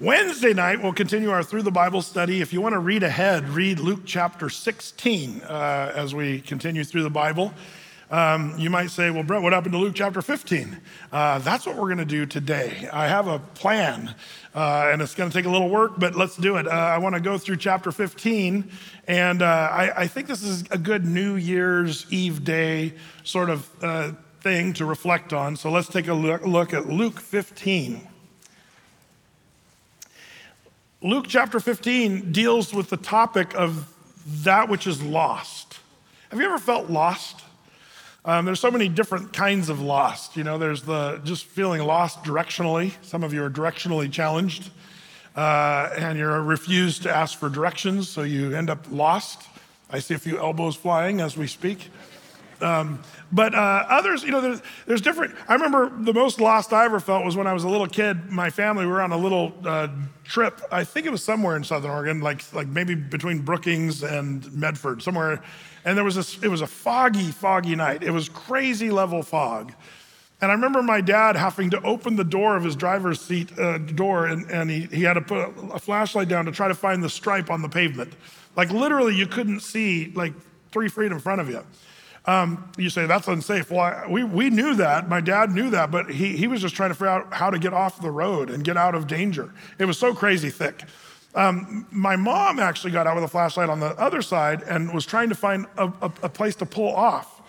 Wednesday night, we'll continue our Through the Bible study. If you want to read ahead, read Luke chapter 16 uh, as we continue through the Bible. Um, you might say, well, Brett, what happened to Luke chapter 15? Uh, that's what we're going to do today. I have a plan, uh, and it's going to take a little work, but let's do it. Uh, I want to go through chapter 15, and uh, I, I, think this is a good New Year's Eve day sort of uh, thing to reflect on. So let's take a look, look at Luke 15. Luke chapter 15 deals with the topic of that which is lost. Have you ever felt lost? Um, there's so many different kinds of lost. You know, there's the just feeling lost directionally. Some of you are directionally challenged, uh, and you're refused to ask for directions, so you end up lost. I see a few elbows flying as we speak. Um, but uh, others, you know, there's, there's, different. I remember the most lost I ever felt was when I was a little kid. My family we were on a little uh, trip. I think it was somewhere in Southern Oregon, like like maybe between Brookings and Medford, somewhere and there was this, it was a foggy, foggy night. It was crazy level fog. And I remember my dad having to open the door of his driver's seat uh, door, and, and he, he had to put a flashlight down to try to find the stripe on the pavement. Like literally, you couldn't see like three feet in front of you. Um, you say that's unsafe. Well, I, we, we knew that. My dad knew that, but he, he was just trying to figure out how to get off the road and get out of danger. It was so crazy thick. Um, my mom actually got out with a flashlight on the other side and was trying to find a, a, a place to pull off.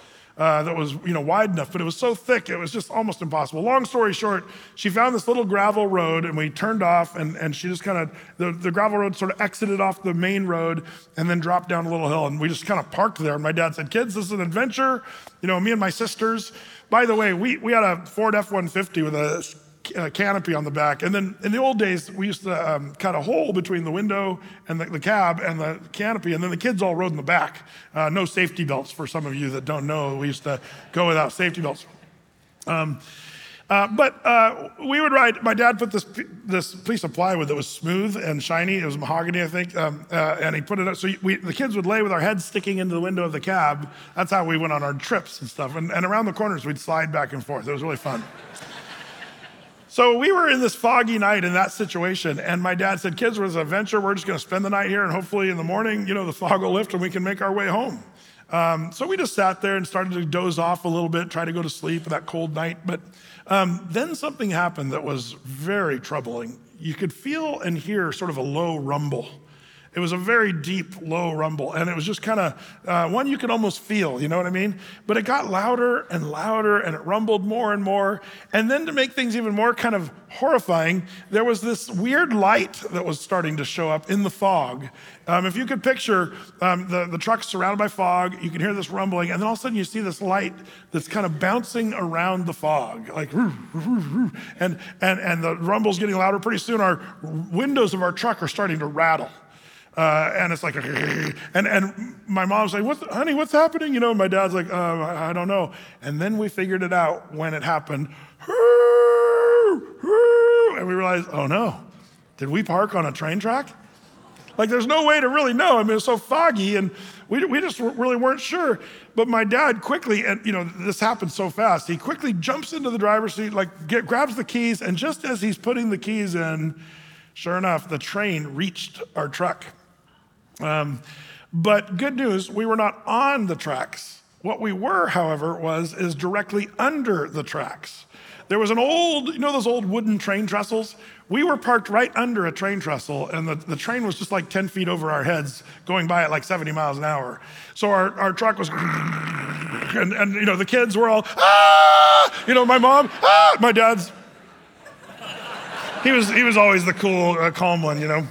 Uh, that was you know wide enough, but it was so thick it was just almost impossible. Long story short, she found this little gravel road and we turned off and, and she just kind of the, the gravel road sort of exited off the main road and then dropped down a little hill and we just kind of parked there. And my dad said, "Kids, this is an adventure." You know, me and my sisters. By the way, we we had a Ford F-150 with a uh, canopy on the back. And then in the old days, we used to um, cut a hole between the window and the, the, cab and the canopy, and then the kids all rode in the back. Uh, no safety belts for some of you that don't know. We used to go without safety belts. Um, uh, but uh, we would ride. My dad put this this piece of plywood that was smooth and shiny. It was mahogany, I think, um, uh, and he put it up. So we, the kids would lay with our heads sticking into the window of the cab. That's how we went on our trips and stuff. And, and around the corners, we'd slide back and forth. It was really fun. So we were in this foggy night in that situation, and my dad said, "Kids, was an adventure. We're just going to spend the night here, and hopefully in the morning, you know, the fog will lift and we can make our way home." Um, so we just sat there and started to doze off a little bit, try to go to sleep that cold night. But um, then something happened that was very troubling. You could feel and hear sort of a low rumble. It was a very deep, low rumble. And it was just kind of uh, one you could almost feel, you know what I mean? But it got louder and louder and it rumbled more and more. And then to make things even more kind of horrifying, there was this weird light that was starting to show up in the fog. Um, if you could picture um, the, the truck surrounded by fog, you can hear this rumbling, and then all of a sudden you see this light that's kind of bouncing around the fog, like, and, and, and the rumble's getting louder. Pretty soon, our windows of our truck are starting to rattle. Uh, and it's like, and, and my mom's like, what, honey, what's happening? You know, my dad's like, uh, I, I don't know. And then we figured it out when it happened. And we realized, oh no, did we park on a train track? Like, there's no way to really know. I mean, it's so foggy, and we, we just really weren't sure. But my dad quickly, and you know, this happened so fast, he quickly jumps into the driver's seat, like, get, grabs the keys, and just as he's putting the keys in, sure enough, the train reached our truck. Um, but good news, we were not on the tracks. What we were, however, was is directly under the tracks. There was an old, you know those old wooden train trestles? We were parked right under a train trestle, and the, the train was just like 10 feet over our heads, going by at like 70 miles an hour. So our, our truck was, and, and you know, the kids were all, ah! You know, my mom, ah! My dad's, he was, he was always the cool, uh, calm one, you know.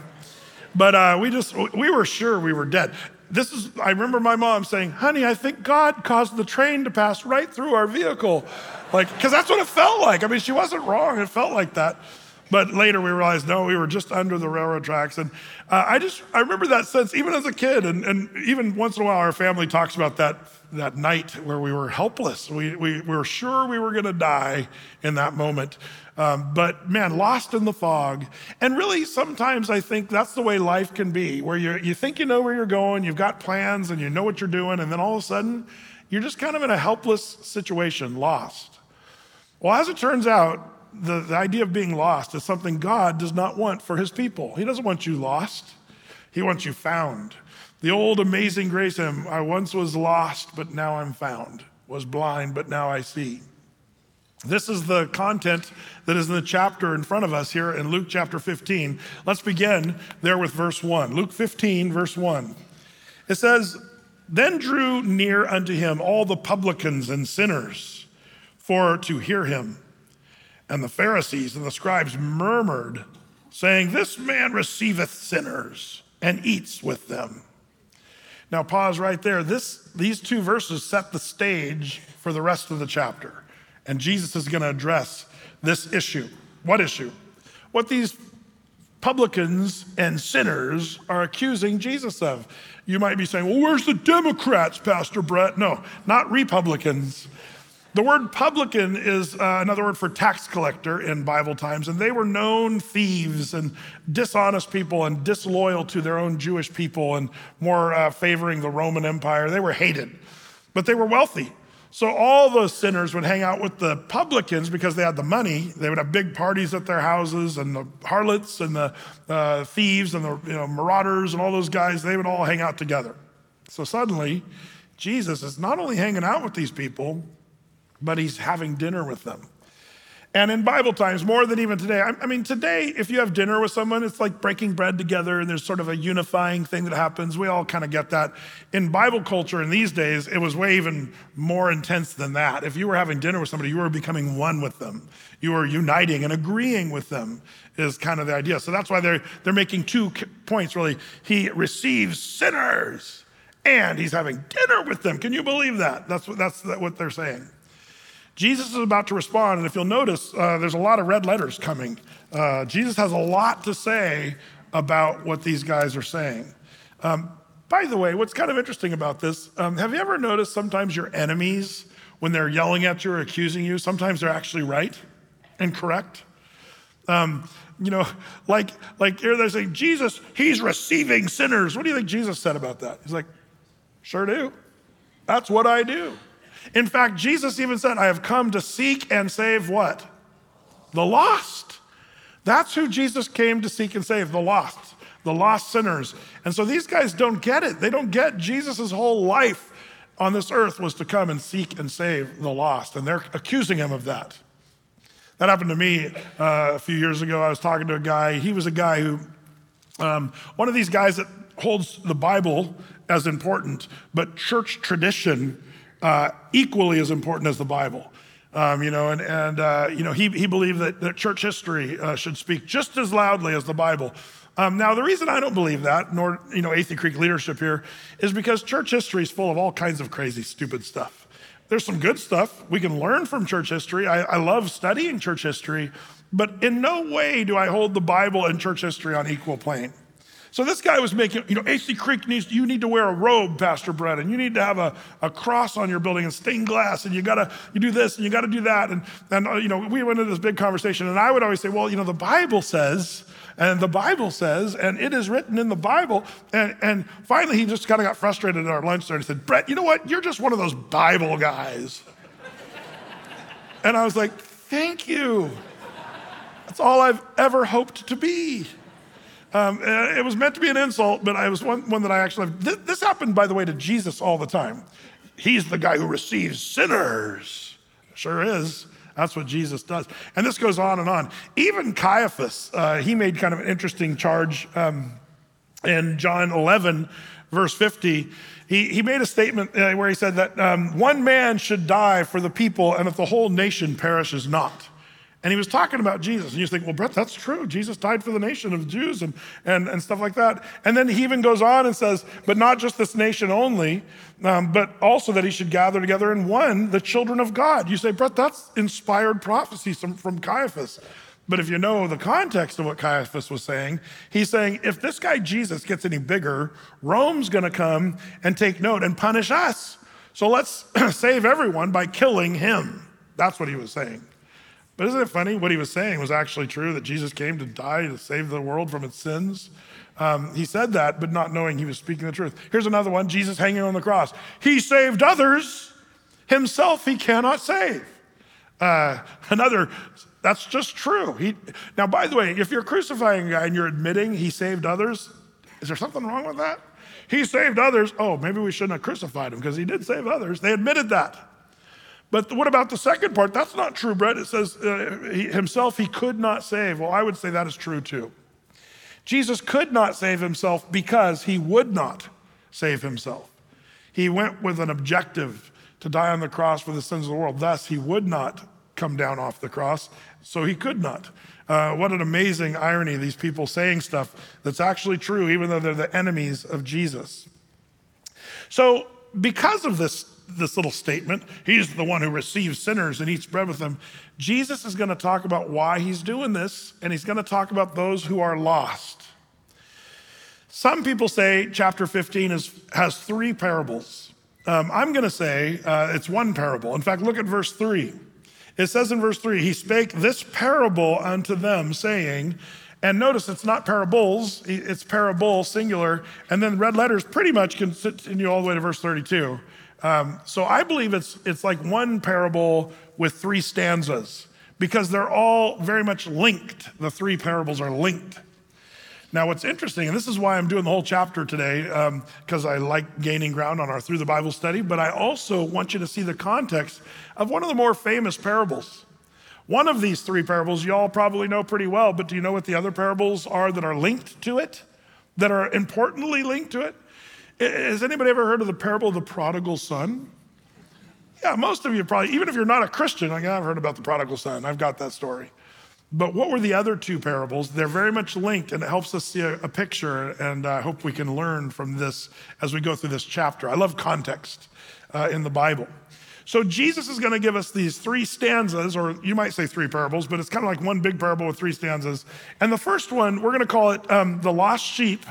But uh, we just, we were sure we were dead. This is, I remember my mom saying, honey, I think God caused the train to pass right through our vehicle. Like, because that's what it felt like. I mean, she wasn't wrong. It felt like that. But later we realized, no, we were just under the railroad tracks. And uh, I just, I remember that sense, even as a kid, and, and even once in a while, our family talks about that, that night where we were helpless. We, we, we were sure we were going to die in that moment. Um, but man, lost in the fog. And really, sometimes I think that's the way life can be, where you you think you know where you're going, you've got plans, and you know what you're doing, and then all of a sudden, you're just kind of in a helpless situation, lost. Well, as it turns out, the, the idea of being lost is something God does not want for his people. He doesn't want you lost, he wants you found. The old amazing grace hymn, I once was lost, but now I'm found, was blind, but now I see. This is the content that is in the chapter in front of us here in Luke chapter 15. Let's begin there with verse 1. Luke 15, verse 1. It says, Then drew near unto him all the publicans and sinners for to hear him. And the Pharisees and the scribes murmured, saying, This man receiveth sinners and eats with them. Now, pause right there. This, these two verses set the stage for the rest of the chapter. And Jesus is going to address this issue. What issue? What these publicans and sinners are accusing Jesus of. You might be saying, well, where's the Democrats, Pastor Brett? No, not Republicans. The word publican is uh, another word for tax collector in Bible times, and they were known thieves and dishonest people and disloyal to their own Jewish people and more uh, favoring the Roman Empire. They were hated, but they were wealthy. So all the sinners would hang out with the publicans because they had the money. They would have big parties at their houses, and the harlots and the uh, thieves and the you know, marauders and all those guys, they would all hang out together. So suddenly, Jesus is not only hanging out with these people, but he's having dinner with them. And in Bible times, more than even today, I mean, today, if you have dinner with someone, it's like breaking bread together and there's sort of a unifying thing that happens. We all kind of get that. In Bible culture in these days, it was way even more intense than that. If you were having dinner with somebody, you were becoming one with them. You were uniting and agreeing with them, is kind of the idea. So that's why they're, they're making two points really. He receives sinners and he's having dinner with them. Can you believe that? That's what, that's what they're saying. Jesus is about to respond, and if you'll notice, uh, there's a lot of red letters coming. Uh, Jesus has a lot to say about what these guys are saying. Um, by the way, what's kind of interesting about this, um, have you ever noticed sometimes your enemies, when they're yelling at you or accusing you, sometimes they're actually right and correct? Um, you know, like, like here they're saying, Jesus, he's receiving sinners. What do you think Jesus said about that? He's like, sure do. That's what I do. In fact, Jesus even said, I have come to seek and save what? The lost. That's who Jesus came to seek and save, the lost, the lost sinners. And so these guys don't get it. They don't get Jesus' whole life on this earth was to come and seek and save the lost. And they're accusing him of that. That happened to me uh, a few years ago. I was talking to a guy. He was a guy who, um, one of these guys that holds the Bible as important, but church tradition uh, equally as important as the Bible. Um, you know, and, and uh, you know, he, he believed that, that church history uh, should speak just as loudly as the Bible. Um, now, the reason I don't believe that, nor, you know, Athey Creek leadership here, is because church history is full of all kinds of crazy, stupid stuff. There's some good stuff we can learn from church history. I, I love studying church history, but in no way do I hold the Bible and church history on equal plane. So this guy was making, you know, Athey Creek needs, you need to wear a robe, Pastor Brett, and you need to have a, a cross on your building and stained glass, and you gotta, you do this and you gotta do that. And, and, uh, you know, we went into this big conversation, and I would always say, well, you know, the Bible says, and the Bible says, and it is written in the Bible. And, and finally, he just kind of got frustrated at our lunch there and he said, Brett, you know what? You're just one of those Bible guys. and I was like, thank you. That's all I've ever hoped to be. Um, uh, it was meant to be an insult, but I was one, one that I actually, this, this happened, by the way, to Jesus all the time. He's the guy who receives sinners. Sure is. That's what Jesus does. And this goes on and on. Even Caiaphas, uh, he made kind of an interesting charge um, in John 11, verse 50. He, he made a statement uh, where he said that um, one man should die for the people, and if the whole nation perishes not. And he was talking about Jesus. And you think, well, Brett, that's true. Jesus died for the nation of the Jews and, and, and stuff like that. And then he even goes on and says, but not just this nation only, um, but also that he should gather together in one the children of God. You say, Brett, that's inspired prophecy from, from Caiaphas. But if you know the context of what Caiaphas was saying, he's saying, if this guy Jesus gets any bigger, Rome's going to come and take note and punish us. So let's save everyone by killing him. That's what he was saying. But isn't it funny? What he was saying was actually true that Jesus came to die to save the world from its sins. Um, he said that, but not knowing he was speaking the truth. Here's another one Jesus hanging on the cross. He saved others, himself he cannot save. Uh, another That's just true. He, now, by the way, if you're crucifying a guy and you're admitting he saved others, is there something wrong with that? He saved others. Oh, maybe we shouldn't have crucified him because he did save others. They admitted that. But what about the second part? That's not true, Brett. It says uh, he, himself he could not save. Well, I would say that is true too. Jesus could not save himself because he would not save himself. He went with an objective to die on the cross for the sins of the world. Thus, he would not come down off the cross, so he could not. Uh, what an amazing irony, these people saying stuff that's actually true, even though they're the enemies of Jesus. So, because of this, this little statement, he's the one who receives sinners and eats bread with them. Jesus is going to talk about why he's doing this, and he's going to talk about those who are lost. Some people say chapter 15 is, has three parables. Um, I'm going to say uh, it's one parable. In fact, look at verse 3. It says in verse 3, He spake this parable unto them, saying, and notice it's not parables, it's parable, singular. And then red letters pretty much continue all the way to verse 32. Um, so I believe it's, it's like one parable with three stanzas because they're all very much linked. The three parables are linked. Now, what's interesting, and this is why I'm doing the whole chapter today, because um, I like gaining ground on our Through the Bible study, but I also want you to see the context of one of the more famous parables. One of these three parables you all probably know pretty well, but do you know what the other parables are that are linked to it, that are importantly linked to it? Has anybody ever heard of the parable of the prodigal son? Yeah, most of you probably, even if you're not a Christian, like, I've heard about the prodigal son. I've got that story. But what were the other two parables? They're very much linked, and it helps us see a, a picture. And I hope we can learn from this as we go through this chapter. I love context uh, in the Bible. So Jesus is going to give us these three stanzas, or you might say three parables, but it's kind of like one big parable with three stanzas. And the first one, we're going to call it um, the lost sheep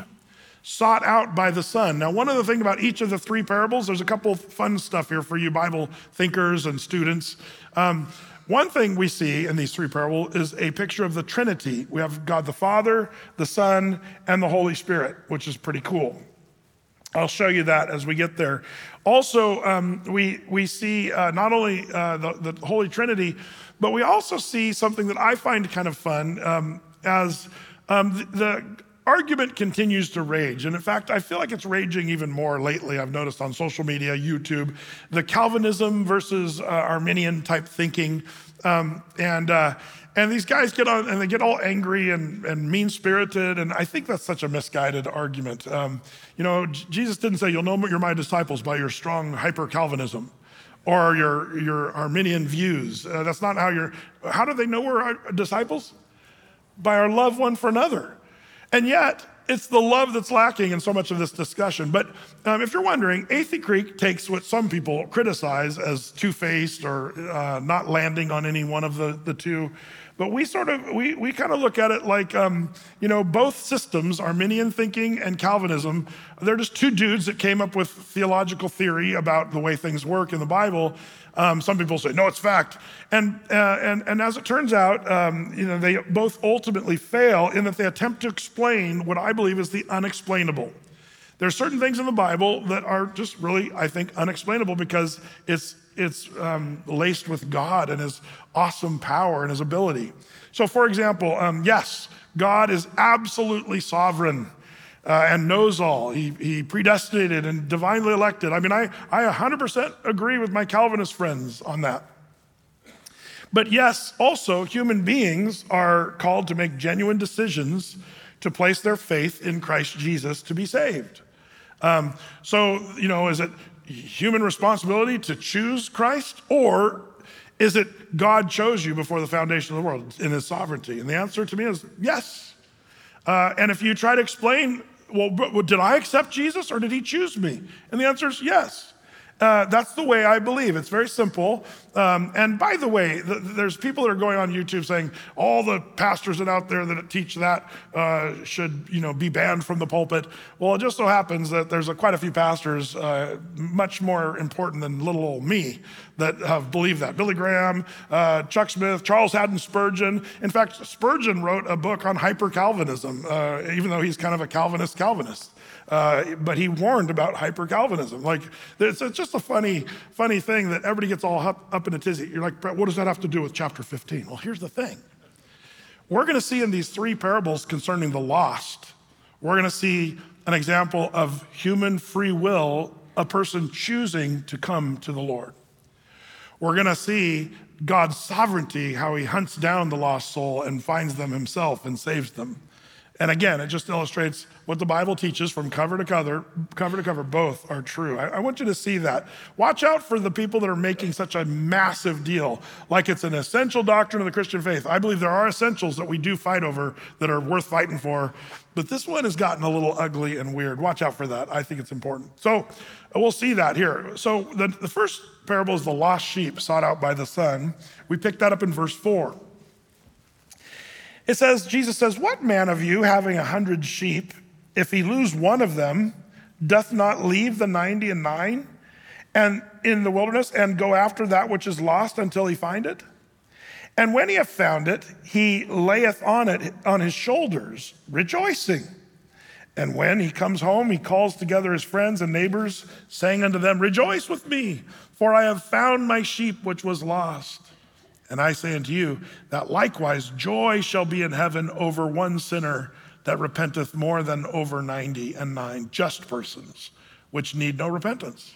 sought out by the son. Now, one of the things about each of the three parables, there's a couple fun stuff here for you Bible thinkers and students. Um, one thing we see in these three parables is a picture of the Trinity. We have God the Father, the Son, and the Holy Spirit, which is pretty cool. I'll show you that as we get there. Also, um, we, we see uh, not only uh, the, the, Holy Trinity, but we also see something that I find kind of fun um, as um, the, the argument continues to rage. And in fact, I feel like it's raging even more lately. I've noticed on social media, YouTube, the Calvinism versus uh, Arminian type thinking. Um, and, uh, and these guys get on and they get all angry and, and mean spirited. And I think that's such a misguided argument. Um, you know, Jesus didn't say, You'll know you're my disciples by your strong hyper Calvinism or your, your Arminian views. Uh, that's not how you're, how do they know we're disciples? By our love one for another. And yet, it's the love that's lacking in so much of this discussion. But um, if you're wondering, Athey Creek takes what some people criticize as two faced or uh, not landing on any one of the, the two. But we sort of, we, we kind of look at it like, um, you know, both systems, Arminian thinking and Calvinism, they're just two dudes that came up with theological theory about the way things work in the Bible. Um, some people say, no, it's fact. And, uh, and, and as it turns out, um, you know, they both ultimately fail in that they attempt to explain what I believe is the unexplainable. There are certain things in the Bible that are just really, I think, unexplainable because it's, it's um, laced with God and His awesome power and His ability. So, for example, um, yes, God is absolutely sovereign uh, and knows all. He, he predestinated and divinely elected. I mean, I, I 100% agree with my Calvinist friends on that. But yes, also, human beings are called to make genuine decisions to place their faith in Christ Jesus to be saved. Um, so, you know, is it human responsibility to choose Christ, or is it God chose you before the foundation of the world in his sovereignty? And the answer to me is yes. Uh, and if you try to explain well, did I accept Jesus or did he choose me? And the answer is yes. Uh, that's the way I believe. It's very simple. Um, and by the way, the, there's people that are going on YouTube saying all the pastors that out there that teach that uh, should, you know, be banned from the pulpit. Well, it just so happens that there's a, quite a few pastors, uh, much more important than little old me, that have believed that. Billy Graham, uh, Chuck Smith, Charles Haddon Spurgeon. In fact, Spurgeon wrote a book on hyper Calvinism, uh, even though he's kind of a Calvinist Calvinist. Uh, but he warned about hyper Calvinism. Like, it's, it's, just a funny, funny thing that everybody gets all up, up in a tizzy. You're like, what does that have to do with chapter 15? Well, here's the thing. We're going to see in these three parables concerning the lost, we're going to see an example of human free will, a person choosing to come to the Lord. We're going to see God's sovereignty, how he hunts down the lost soul and finds them himself and saves them. And again, it just illustrates what the Bible teaches from cover to cover, cover to cover, both are true. I, I, want you to see that. Watch out for the people that are making such a massive deal, like it's an essential doctrine of the Christian faith. I believe there are essentials that we do fight over that are worth fighting for, but this one has gotten a little ugly and weird. Watch out for that. I think it's important. So we'll see that here. So the, the first parable is the lost sheep sought out by the son. We pick that up in verse four. It says, Jesus says, What man of you having a hundred sheep, if he lose one of them, doth not leave the ninety and nine and in the wilderness and go after that which is lost until he find it? And when he hath found it, he layeth on it on his shoulders, rejoicing. And when he comes home, he calls together his friends and neighbors, saying unto them, Rejoice with me, for I have found my sheep which was lost. And I say unto you that likewise joy shall be in heaven over one sinner that repenteth more than over ninety and nine just persons, which need no repentance.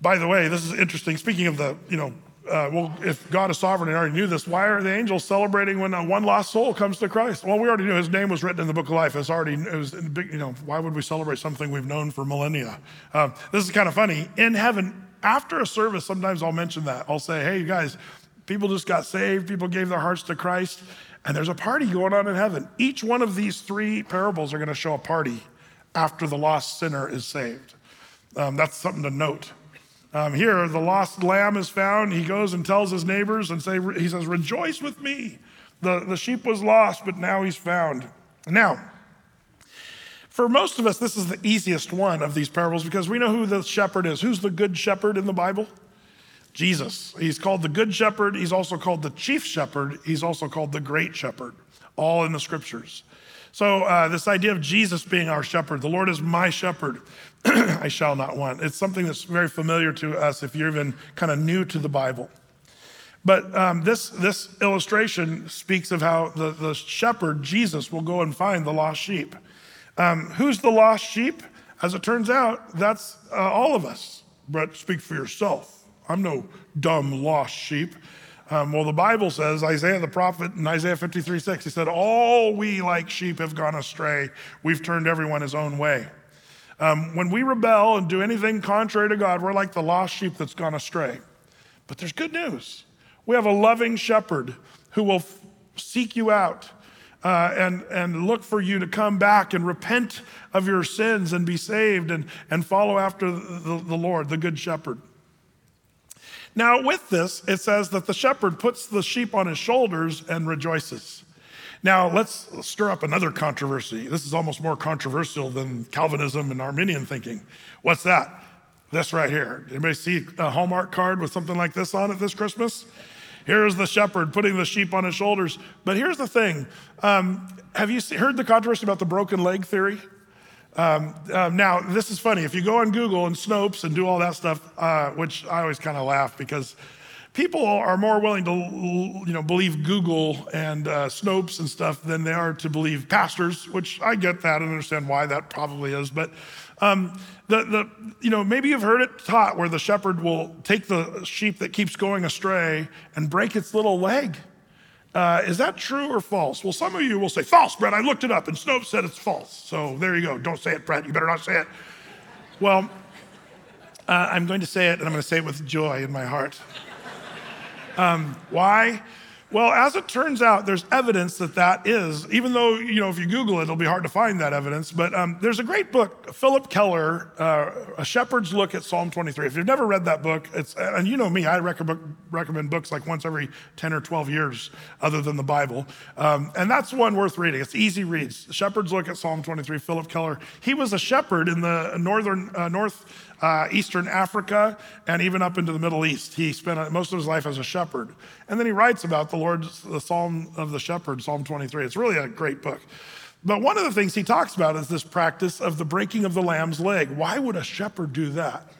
By the way, this is interesting. Speaking of the, you know, uh, well, if God is sovereign and already knew this, why are the angels celebrating when one lost soul comes to Christ? Well, we already knew his name was written in the book of life. It's already, it was you know, why would we celebrate something we've known for millennia? Uh, this is kind of funny. In heaven, after a service, sometimes I'll mention that. I'll say, hey, you guys, people just got saved, people gave their hearts to Christ, and there's a party going on in heaven. Each one of these three parables are going to show a party after the lost sinner is saved. Um, that's something to note. Um, here, the lost lamb is found. He goes and tells his neighbors and say, he says, Rejoice with me. The, the sheep was lost, but now he's found. Now, for most of us, this is the easiest one of these parables because we know who the shepherd is. Who's the good shepherd in the Bible? Jesus. He's called the good shepherd. He's also called the chief shepherd. He's also called the great shepherd, all in the scriptures. So, uh, this idea of Jesus being our shepherd, the Lord is my shepherd, I shall not want. It's something that's very familiar to us if you're even kind of new to the Bible. But um, this, this illustration speaks of how the, the shepherd, Jesus, will go and find the lost sheep. Um, who's the lost sheep? As it turns out, that's uh, all of us. Brett, speak for yourself. I'm no dumb lost sheep. Um, well, the Bible says, Isaiah the prophet in Isaiah 53 6, he said, All we like sheep have gone astray. We've turned everyone his own way. Um, when we rebel and do anything contrary to God, we're like the lost sheep that's gone astray. But there's good news. We have a loving shepherd who will f- seek you out uh, and, and look for you to come back and repent of your sins and be saved and, and follow after the, the Lord, the Good Shepherd. Now, with this, it says that the shepherd puts the sheep on his shoulders and rejoices. Now, let's stir up another controversy. This is almost more controversial than Calvinism and Arminian thinking. What's that? This right here. Anybody see a Hallmark card with something like this on it this Christmas? Here's the shepherd putting the sheep on his shoulders. But here's the thing um, have you heard the controversy about the broken leg theory? Um, uh, now, this is funny. If you go on Google and Snopes and do all that stuff, uh, which I always kind of laugh because people are more willing to you know, believe Google and uh, Snopes and stuff than they are to believe pastors, which I get that and understand why that probably is. But um, the, the, you know, maybe you've heard it taught where the shepherd will take the sheep that keeps going astray and break its little leg. Uh, is that true or false? Well, some of you will say, false, Brett. I looked it up and Snopes said it's false. So there you go. Don't say it, Brett. You better not say it. Well, uh, I'm going to say it and I'm going to say it with joy in my heart. Um, why? Well, as it turns out, there's evidence that that is, even though, you know, if you Google it, it'll be hard to find that evidence. But um, there's a great book, Phillip Keller, uh, A Shepherd's Look at Psalm 23. If you've never read that book, it's, and you know me, I recommend, books like once every 10 or 12 years, other than the Bible. Um, and that's one worth reading. It's easy reads. Shepherd's Look at Psalm 23, Phillip Keller. He was a shepherd in the northern, uh, north uh, Eastern Africa, and even up into the Middle East. He spent most of his life as a shepherd. And then he writes about the Lord's, the Psalm of the Shepherd, Psalm 23. It's really a great book. But one of the things he talks about is this practice of the breaking of the lamb's leg. Why would a shepherd do that?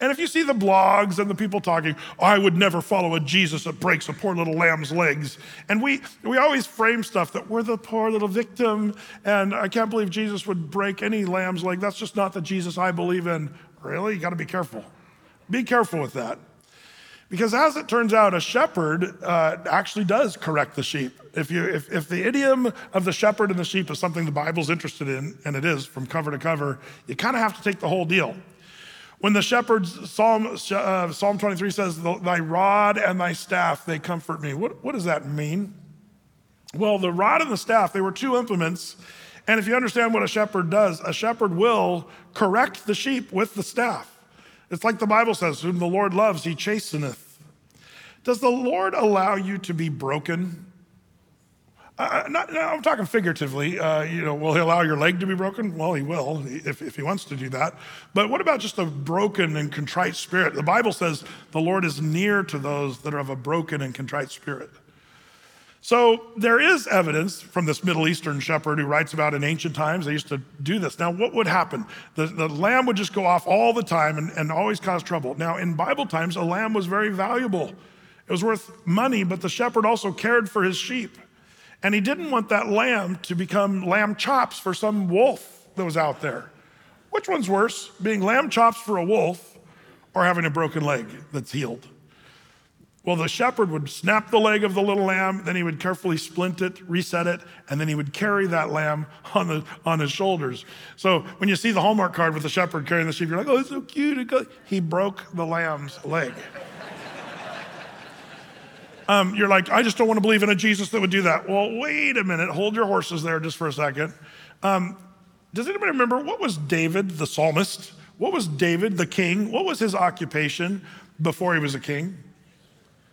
And if you see the blogs and the people talking, I would never follow a Jesus that breaks a poor little lamb's legs. And we, we always frame stuff that we're the poor little victim, and I can't believe Jesus would break any lamb's leg. That's just not the Jesus I believe in. Really? You got to be careful. Be careful with that. Because as it turns out, a shepherd uh, actually does correct the sheep. If, you, if, if the idiom of the shepherd and the sheep is something the Bible's interested in, and it is from cover to cover, you kind of have to take the whole deal. When the shepherds, Psalm, uh, Psalm 23 says, Thy rod and thy staff, they comfort me. What, what does that mean? Well, the rod and the staff, they were two implements. And if you understand what a shepherd does, a shepherd will correct the sheep with the staff. It's like the Bible says, whom the Lord loves, he chasteneth. Does the Lord allow you to be broken? Uh, not, no, I'm talking figuratively. Uh, you know, will he allow your leg to be broken? Well, he will if, if he wants to do that. But what about just a broken and contrite spirit? The Bible says the Lord is near to those that are of a broken and contrite spirit. So there is evidence from this Middle Eastern shepherd who writes about in ancient times, they used to do this. Now, what would happen? The, the lamb would just go off all the time and, and always cause trouble. Now, in Bible times, a lamb was very valuable. It was worth money, but the shepherd also cared for his sheep. And he didn't want that lamb to become lamb chops for some wolf that was out there. Which one's worse, being lamb chops for a wolf or having a broken leg that's healed? Well, the shepherd would snap the leg of the little lamb, then he would carefully splint it, reset it, and then he would carry that lamb on, the, on his shoulders. So when you see the Hallmark card with the shepherd carrying the sheep, you're like, oh, it's so cute. He broke the lamb's leg. um, you're like, I just don't want to believe in a Jesus that would do that. Well, wait a minute. Hold your horses there just for a second. Um, does anybody remember what was David, the psalmist? What was David, the king? What was his occupation before he was a king?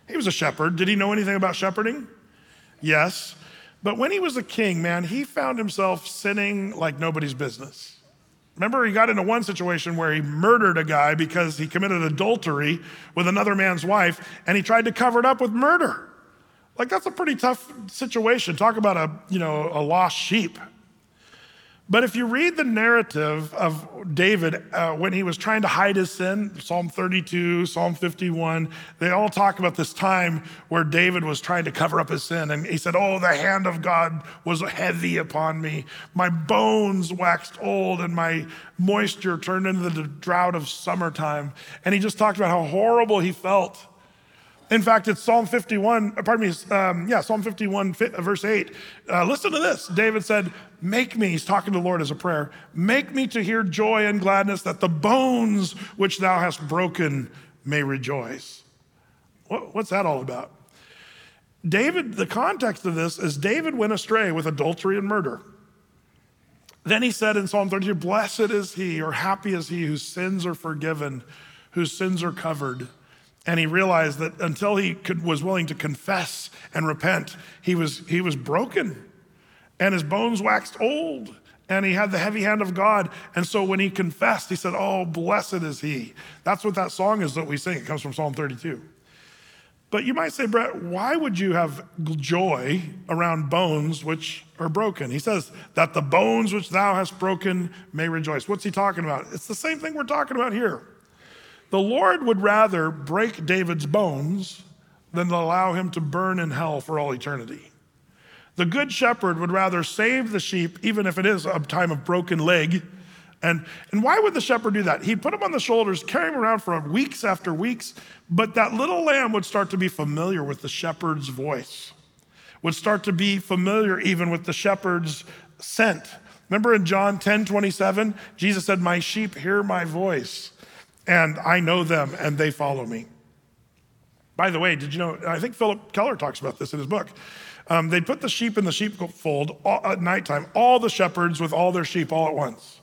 He was a shepherd. Did he know anything about shepherding? Yes. But when he was a king, man, he found himself sinning like nobody's business. Remember, he got into one situation where he murdered a guy because he committed adultery with another man's wife and he tried to cover it up with murder. Like, that's a pretty tough situation. Talk about a, you know, a lost sheep. But if you read the narrative of David uh, when he was trying to hide his sin, Psalm 32, Psalm 51, they all talk about this time where David was trying to cover up his sin. And he said, Oh, the hand of God was heavy upon me. My bones waxed old, and my moisture turned into the drought of summertime. And he just talked about how horrible he felt. In fact, it's Psalm 51, uh, pardon me, um, yeah, Psalm 51, uh, verse 8. Uh, listen to this. David said, Make me, he's talking to the Lord as a prayer, make me to hear joy and gladness that the bones which thou hast broken may rejoice. What, what's that all about? David, the context of this is David went astray with adultery and murder. Then he said in Psalm 32, Blessed is he, or happy is he whose sins are forgiven, whose sins are covered. And he realized that until he could, was willing to confess and repent, he was, he was broken and his bones waxed old and he had the heavy hand of God. And so when he confessed, he said, Oh, blessed is he. That's what that song is that we sing. It comes from Psalm 32. But you might say, Brett, why would you have joy around bones which are broken? He says, that the bones which thou hast broken may rejoice. What's he talking about? It's the same thing we're talking about here. The Lord would rather break David's bones than allow him to burn in hell for all eternity. The good shepherd would rather save the sheep, even if it is a time of broken leg. And, and why would the shepherd do that? He'd put him on the shoulders, carry him around for weeks after weeks, but that little lamb would start to be familiar with the shepherd's voice, would start to be familiar even with the shepherd's scent. Remember in John 10 27, Jesus said, My sheep hear my voice and I know them and they follow me. By the way, did you know? I think Phillip Keller talks about this in his book. Um, they'd put the sheep in the sheepfold all, at nighttime, all the shepherds with all their sheep all at once.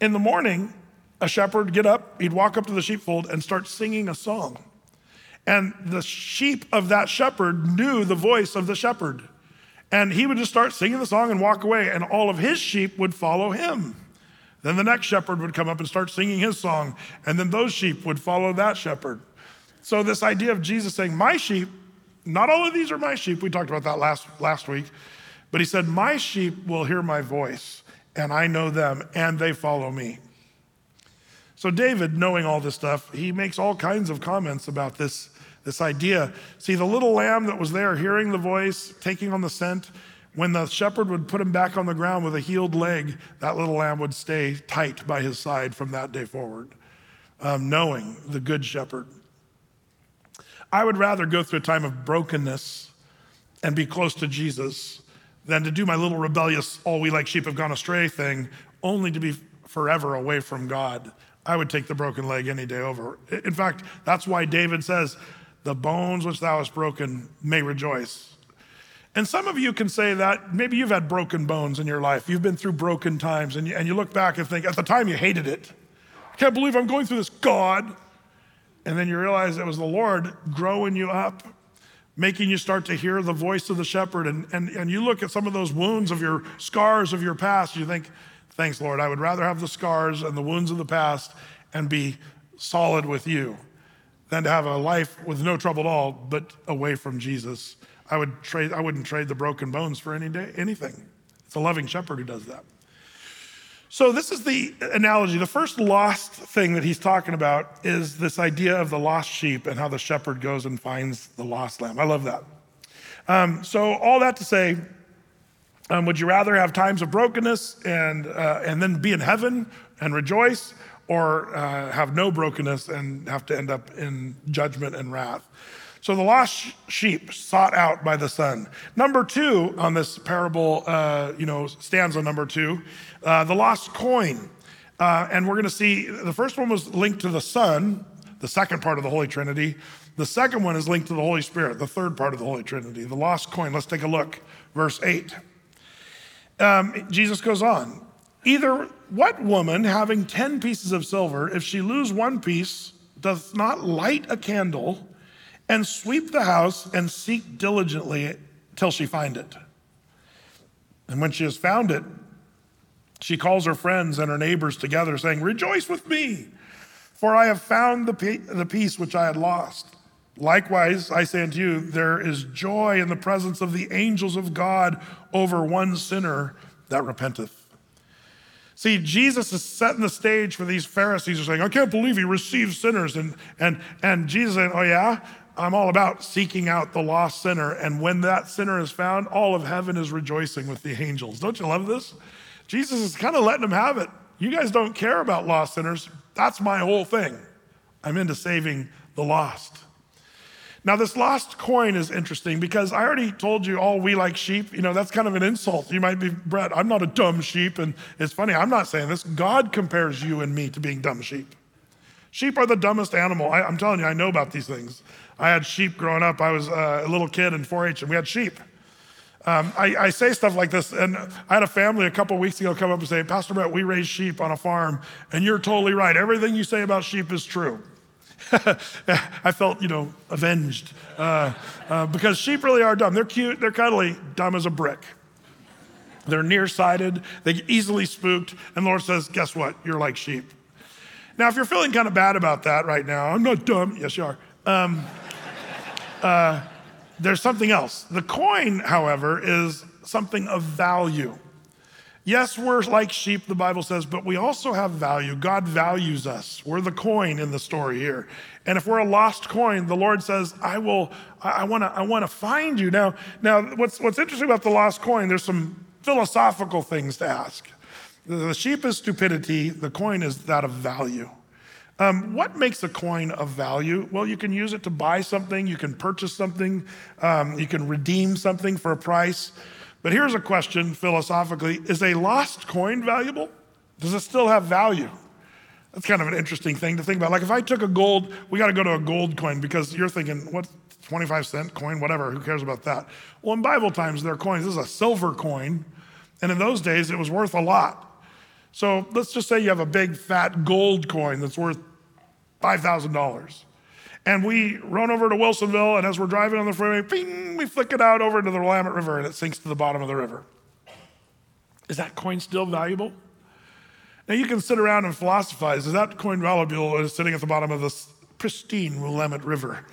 In the morning, a shepherd would get up, he'd walk up to the sheepfold and start singing a song. And the sheep of that shepherd knew the voice of the shepherd. And he would just start singing the song and walk away, and all of his sheep would follow him. Then the next shepherd would come up and start singing his song, and then those sheep would follow that shepherd. So, this idea of Jesus saying, My sheep, not all of these are my sheep, we talked about that last, last week, but he said, My sheep will hear my voice, and I know them, and they follow me. So, David, knowing all this stuff, he makes all kinds of comments about this, this idea. See, the little lamb that was there, hearing the voice, taking on the scent, when the shepherd would put him back on the ground with a healed leg, that little lamb would stay tight by his side from that day forward, um, knowing the good shepherd. I would rather go through a time of brokenness and be close to Jesus than to do my little rebellious, all we like sheep have gone astray thing, only to be forever away from God. I would take the broken leg any day over. In fact, that's why David says, The bones which thou hast broken may rejoice. And some of you can say that maybe you've had broken bones in your life. You've been through broken times, and you, and you look back and think, at the time you hated it. I can't believe I'm going through this, God. And then you realize it was the Lord growing you up, making you start to hear the voice of the shepherd. And, and, and you look at some of those wounds of your scars of your past, you think, Thanks, Lord. I would rather have the scars and the wounds of the past and be solid with you than to have a life with no trouble at all, but away from Jesus. I would trade, I wouldn't trade the broken bones for any day, anything. It's a loving shepherd who does that. So, this is the analogy. The first lost thing that he's talking about is this idea of the lost sheep and how the shepherd goes and finds the lost lamb. I love that. Um, so, all that to say, um, would you rather have times of brokenness and, uh, and then be in heaven and rejoice, or uh, have no brokenness and have to end up in judgment and wrath? So the lost sheep sought out by the son. Number two on this parable, uh, you know, stanza number two, uh, the lost coin. Uh, and we're going to see the first one was linked to the son, the second part of the Holy Trinity. The second one is linked to the Holy Spirit, the third part of the Holy Trinity, the lost coin. Let's take a look. Verse 8 um, Jesus goes on. Either what woman having 10 pieces of silver, if she lose one piece, doth not light a candle and sweep the house and seek diligently till she find it? And when she has found it, she calls her friends and her neighbors together, saying, Rejoice with me, for I have found the, the piece which I had lost. Likewise, I say unto you, there is joy in the presence of the angels of God over one sinner that repenteth. See, Jesus is setting the stage for these Pharisees who are saying, I can't believe he receives sinners. And, and, and Jesus saying, Oh, yeah? I'm all about seeking out the lost sinner. And when that sinner is found, all of heaven is rejoicing with the angels. Don't you love this? Jesus is kind of letting them have it. You guys don't care about lost sinners. That's my whole thing. I'm into saving the lost. Now, this lost coin is interesting because I already told you all we like sheep. You know, that's kind of an insult. You might be, Brett, I'm not a dumb sheep. And it's funny, I'm not saying this. God compares you and me to being dumb sheep. Sheep are the dumbest animal. I, am telling you, I know about these things. I had sheep growing up. I was uh, a little kid in 4 H and we had sheep. Um, I, I, say stuff like this, and I had a family a couple weeks ago come up and say, Pastor Brett, we raise sheep on a farm, and you're totally right. Everything you say about sheep is true. I felt, you know, avenged uh, uh, because sheep really are dumb. They're cute, they're cuddly, dumb as a brick. They're nearsighted, they get easily spooked, and the Lord says, Guess what? You're like sheep. Now, if you're feeling kind of bad about that right now, I'm not dumb. Yes, you are. Um, uh, there's something else. The coin, however, is something of value. Yes, we're like sheep, the Bible says, but we also have value. God values us. We're the coin in the story here. And if we're a lost coin, the Lord says, I will, I want to, I want to find you. Now, now what's, what's interesting about the lost coin, there's some philosophical things to ask. The sheep is stupidity, the coin is that of value. Um, what makes a coin of value? Well, you can use it to buy something, you can purchase something, um, you can redeem something for a price. But here's a question philosophically Is a lost coin valuable? Does it still have value? That's kind of an interesting thing to think about. Like if I took a gold, we got to go to a gold coin because you're thinking, what, 25 cent coin, whatever, who cares about that? Well, in Bible times, there are coins. This is a silver coin. And in those days, it was worth a lot. So let's just say you have a big fat gold coin that's worth $5,000. And we run over to Wilsonville, and as we're driving on the freeway, ping, we flick it out over into the Willamette River, and it sinks to the bottom of the river. Is that coin still valuable? Now you can sit around and philosophize. Is that coin valuable is sitting at the bottom of this pristine Willamette River?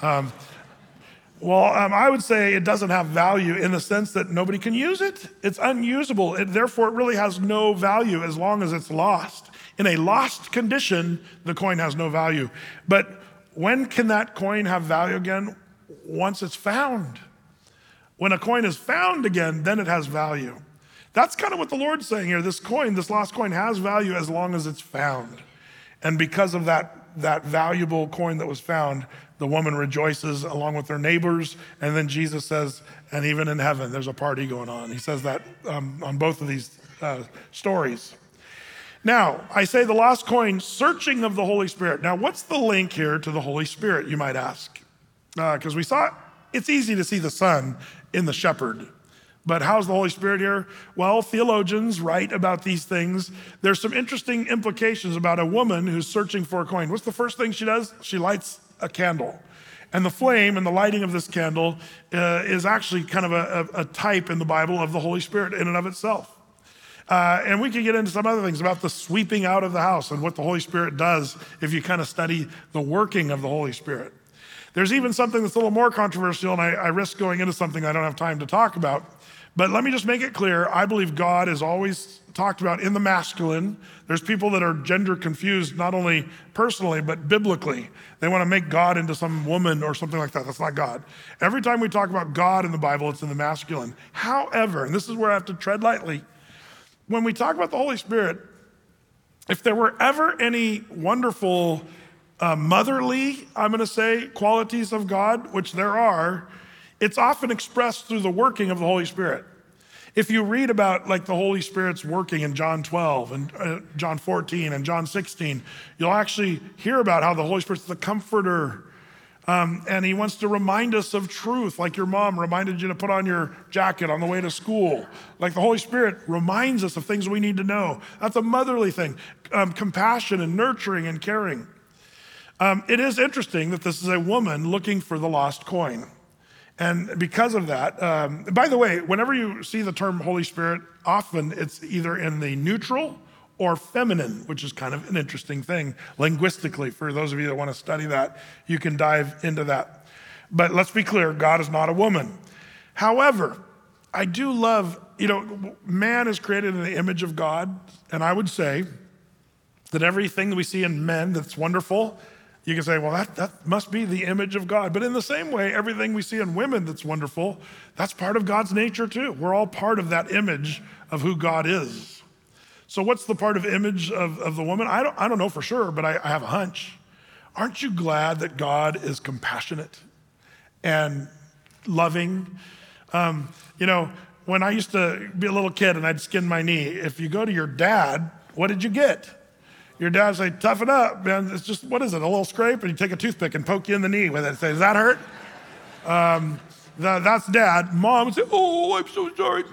Um, well, um, I would say it doesn't have value in the sense that nobody can use it. It's unusable. It, therefore, it really has no value as long as it's lost. In a lost condition, the coin has no value. But when can that coin have value again? Once it's found. When a coin is found again, then it has value. That's kind of what the Lord's saying here. This coin, this lost coin, has value as long as it's found. And because of that, that valuable coin that was found, the woman rejoices along with her neighbors. And then Jesus says, and even in heaven, there's a party going on. He says that um, on both of these uh, stories. Now, I say the lost coin, searching of the Holy Spirit. Now, what's the link here to the Holy Spirit, you might ask? Because uh, we saw it's easy to see the Son in the shepherd. But how's the Holy Spirit here? Well, theologians write about these things. There's some interesting implications about a woman who's searching for a coin. What's the first thing she does? She lights a candle. And the flame and the lighting of this candle uh, is actually kind of a, a, a type in the Bible of the Holy Spirit in and of itself. Uh, and we could get into some other things about the sweeping out of the house and what the Holy Spirit does if you kind of study the working of the Holy Spirit. There's even something that's a little more controversial, and I, I risk going into something I don't have time to talk about. But let me just make it clear I believe God is always talked about in the masculine. There's people that are gender confused, not only personally, but biblically. They want to make God into some woman or something like that. That's not God. Every time we talk about God in the Bible, it's in the masculine. However, and this is where I have to tread lightly, when we talk about the Holy Spirit, if there were ever any wonderful uh, motherly, I'm going to say, qualities of God, which there are, it's often expressed through the working of the Holy Spirit. If you read about like the Holy Spirit's working in John 12 and uh, John 14 and John 16, you'll actually hear about how the Holy Spirit's the comforter, um, and he wants to remind us of truth, like your mom reminded you to put on your jacket on the way to school. Like the Holy Spirit reminds us of things we need to know. That's a motherly thing um, compassion and nurturing and caring. Um, it is interesting that this is a woman looking for the lost coin. And because of that, um, by the way, whenever you see the term Holy Spirit, often it's either in the neutral or feminine, which is kind of an interesting thing linguistically. For those of you that want to study that, you can dive into that. But let's be clear God is not a woman. However, I do love, you know, man is created in the image of God. And I would say that everything that we see in men that's wonderful, you can say, well, that, that must be the image of God. But in the same way, everything we see in women that's wonderful, that's part of God's nature too. We're all part of that image of who God is. So, what's the part of image of, of the woman? I don't, I don't know for sure, but I, I have a hunch. Aren't you glad that God is compassionate and loving? Um, you know, when I used to be a little kid and I'd skin my knee, if you go to your dad, what did you get? Your dad say, toughen up, man. It's just, what is it, a little scrape? And you take a toothpick and poke you in the knee with it. Say, does that hurt? Um, that, that's dad. Mom would say, "Oh, I'm so sorry.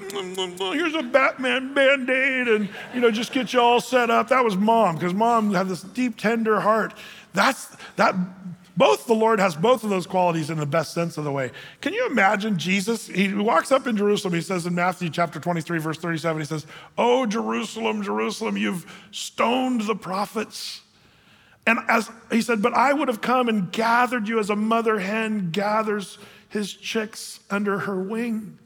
Here's a Batman band-aid, and you know, just get you all set up." That was mom, because mom had this deep, tender heart. That's that. Both the Lord has both of those qualities in the best sense of the way. Can you imagine Jesus? He walks up in Jerusalem. He says in Matthew chapter 23, verse 37, he says, "Oh Jerusalem, Jerusalem, you've stoned the prophets." And as he said, but I would have come and gathered you as a mother hen gathers his chicks under her wing.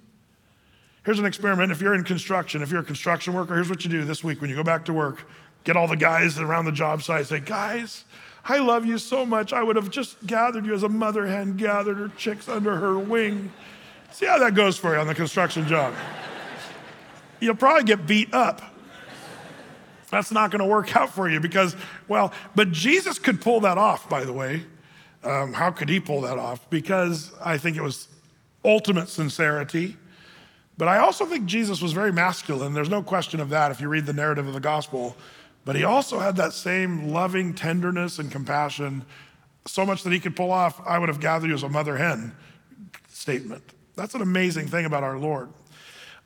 Here's an experiment. If you're in construction, if you're a construction worker, here's what you do this week when you go back to work. Get all the guys around the job site, say, guys, I love you so much. I would have just gathered you as a mother hen gathered her chicks under her wing. See how that goes for you on the construction job. You'll probably get beat up. That's not going to work out for you because, well, but Jesus could pull that off, by the way. Um, how could he pull that off? Because I think it was ultimate sincerity. But I also think Jesus was very masculine. There's no question of that if you read the narrative of the gospel. But he also had that same loving tenderness and compassion, so much that he could pull off, I would have gathered you as a mother hen statement. That's an amazing thing about our Lord.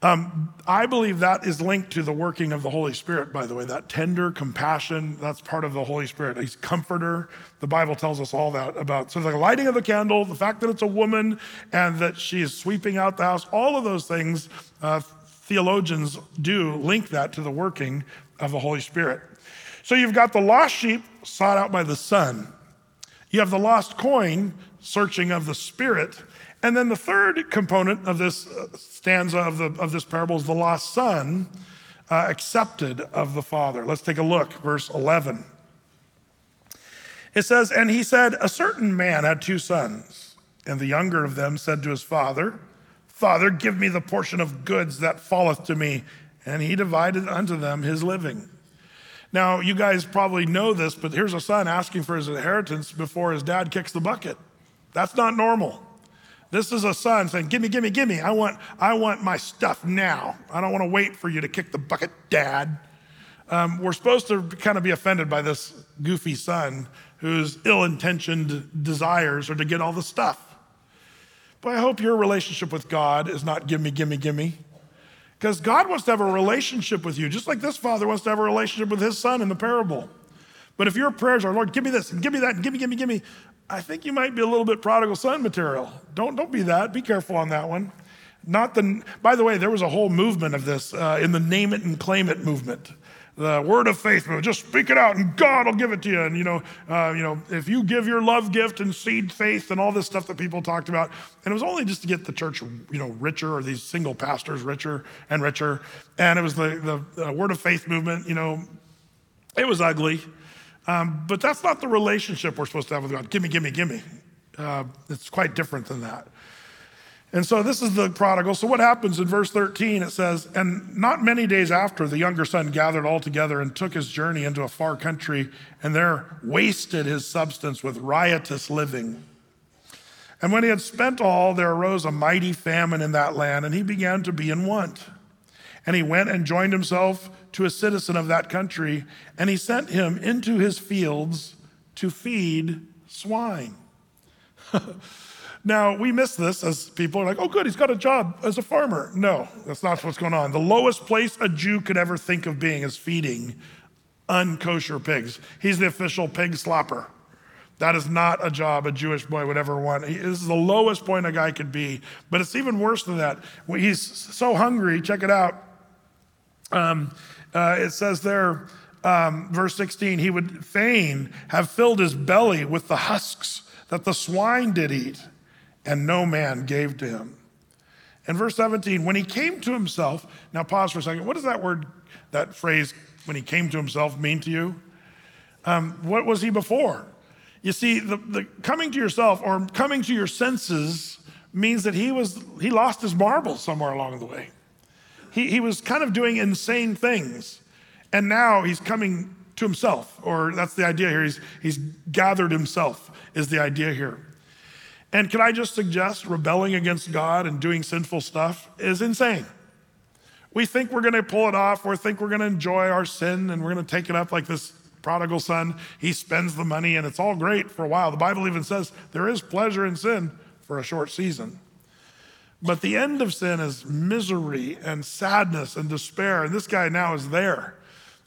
Um, I believe that is linked to the working of the Holy Spirit, by the way, that tender compassion, that's part of the Holy Spirit. He's comforter. The Bible tells us all that about. So the lighting of the candle, the fact that it's a woman and that she is sweeping out the house, all of those things, uh, theologians do link that to the working of the Holy Spirit. So you've got the lost sheep sought out by the Son. You have the lost coin, searching of the Spirit. And then the third component of this uh, stanza of, the, of this parable is the lost son. uh, accepted of the Father. Let's take a look, verse 11. It says, And he said, A certain man had two sons, and the younger of them said to his father, Father, give me the portion of goods that falleth to me. And he divided unto them his living. Now, you guys probably know this, but here's a son asking for his inheritance before his dad kicks the bucket. That's not normal. This is a son saying, Give me, give me, give me. I want, I want my stuff now. I don't want to wait for you to kick the bucket, dad. Um, we're supposed to kind of be offended by this goofy son whose ill intentioned desires are to get all the stuff. But I hope your relationship with God is not give me, give me, give me. Because God wants to have a relationship with you, just like this father wants to have a relationship with his son in the parable. But if your prayers are, Lord, give me this and give me that and give me, give me, give me, I think you might be a little bit prodigal son material. Don't, don't be that. Be careful on that one. Not the, by the way, there was a whole movement of this uh, in the name it and claim it movement. The word of faith movement. Just speak it out and God will give it to you. And, you know, uh, you know, if you give your love gift and seed faith and all this stuff that people talked about, and it was only just to get the church, you know, richer or these single pastors richer and richer. And it was the, the, the word of faith movement, you know, it was ugly. Um, but that's not the relationship we're supposed to have with God. Gimme, gimme, gimme. Uh, it's quite different than that. And so this is the prodigal. So what happens in verse 13? It says, And not many days after, the younger son gathered all together and took his journey into a far country, and there wasted his substance with riotous living. And when he had spent all, there arose a mighty famine in that land, and he began to be in want. And he went and joined himself to a citizen of that country, and he sent him into his fields to feed swine. now, we miss this as people are like, oh, good, he's got a job as a farmer. No, that's not what's going on. The lowest place a Jew could ever think of being is feeding unkosher pigs. He's the official pig slapper. That is not a job a Jewish boy would ever want. This is the lowest point a guy could be. But it's even worse than that. He's so hungry, check it out. Um, uh, it says there, um, verse 16, he would fain have filled his belly with the husks that the swine did eat, and no man gave to him. And verse 17, when he came to himself, now pause for a second. What does that word, that phrase, when he came to himself, mean to you? Um, what was he before? You see, the, the coming to yourself or coming to your senses means that he was he lost his marbles somewhere along the way. He, he was kind of doing insane things. And now he's coming to himself, or that's the idea here. He's, he's gathered himself, is the idea here. And can I just suggest rebelling against God and doing sinful stuff is insane. We think we're going to pull it off, or think we're going to enjoy our sin and we're going to take it up like this prodigal son. He spends the money and it's all great for a while. The Bible even says there is pleasure in sin for a short season. But the end of sin is misery and sadness and despair. And this guy now is there.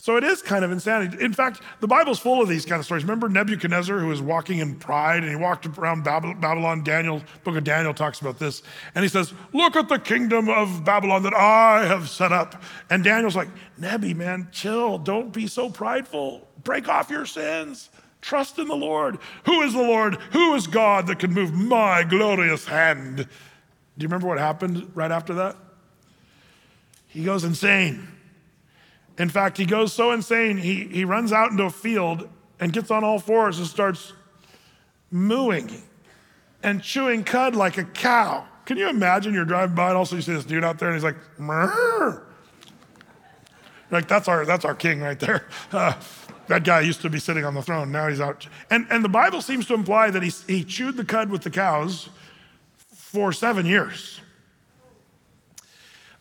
So it is kind of insanity. In fact, the Bible's full of these kind of stories. Remember Nebuchadnezzar, who was walking in pride and he walked around Babylon. Daniel, book of Daniel talks about this. And he says, Look at the kingdom of Babylon that I have set up. And Daniel's like, Nebi, man, chill. Don't be so prideful. Break off your sins. Trust in the Lord. Who is the Lord? Who is God that can move my glorious hand? Do you remember what happened right after that? He goes insane. In fact, he goes so insane, he, he runs out into a field and gets on all fours and starts mooing and chewing cud like a cow. Can you imagine you're driving by and also you see this dude out there and he's like, Murr. like that's our that's our king right there. Uh, that guy used to be sitting on the throne. Now he's out. And, and the Bible seems to imply that he, he chewed the cud with the cows for seven years.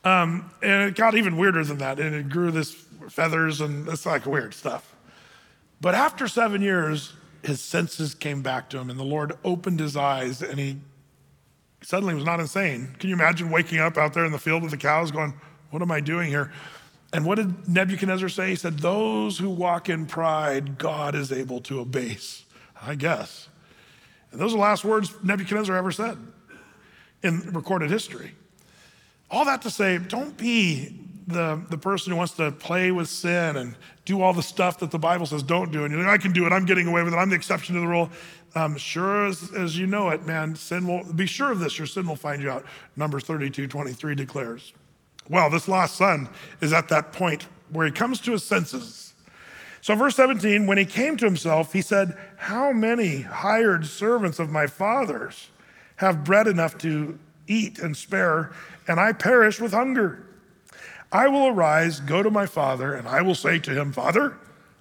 Um, and it got even weirder than that. And it grew this feathers and it's like weird stuff. But after seven years, his senses came back to him and the Lord opened his eyes and he suddenly was not insane. Can you imagine waking up out there in the field with the cows going, What am I doing here? And what did Nebuchadnezzar say? He said, Those who walk in pride, God is able to abase. I guess. And those are the last words Nebuchadnezzar ever said in recorded history. All that to say, don't be the, the person who wants to play with sin and do all the stuff that the Bible says don't do. And you're like, I can do it. I'm getting away with it. I'm the exception to the rule. Um, sure as, as you know it, man, sin will be sure of this. Your sin will find you out. Numbers 32, 23 declares. Well, this lost son is at that point where he comes to his senses. So, verse 17, when he came to himself, he said, How many hired servants of my father's have bread enough to eat and spare, and I perish with hunger? I will arise, go to my father, and I will say to him, Father,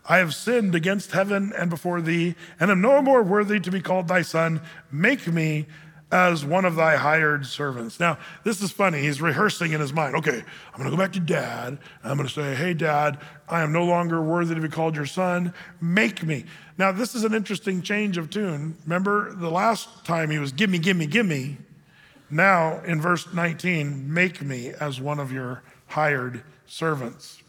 I have sinned against heaven and before thee, and am no more worthy to be called thy son. Make me as one of thy hired servants. Now, this is funny. He's rehearsing in his mind. Okay, I'm going to go back to dad. I'm going to say, Hey, dad, I am no longer worthy to be called your son. Make me. Now, this is an interesting change of tune. Remember the last time he was, Give me, give me, give me. Now, in verse 19, make me as one of your hired servants.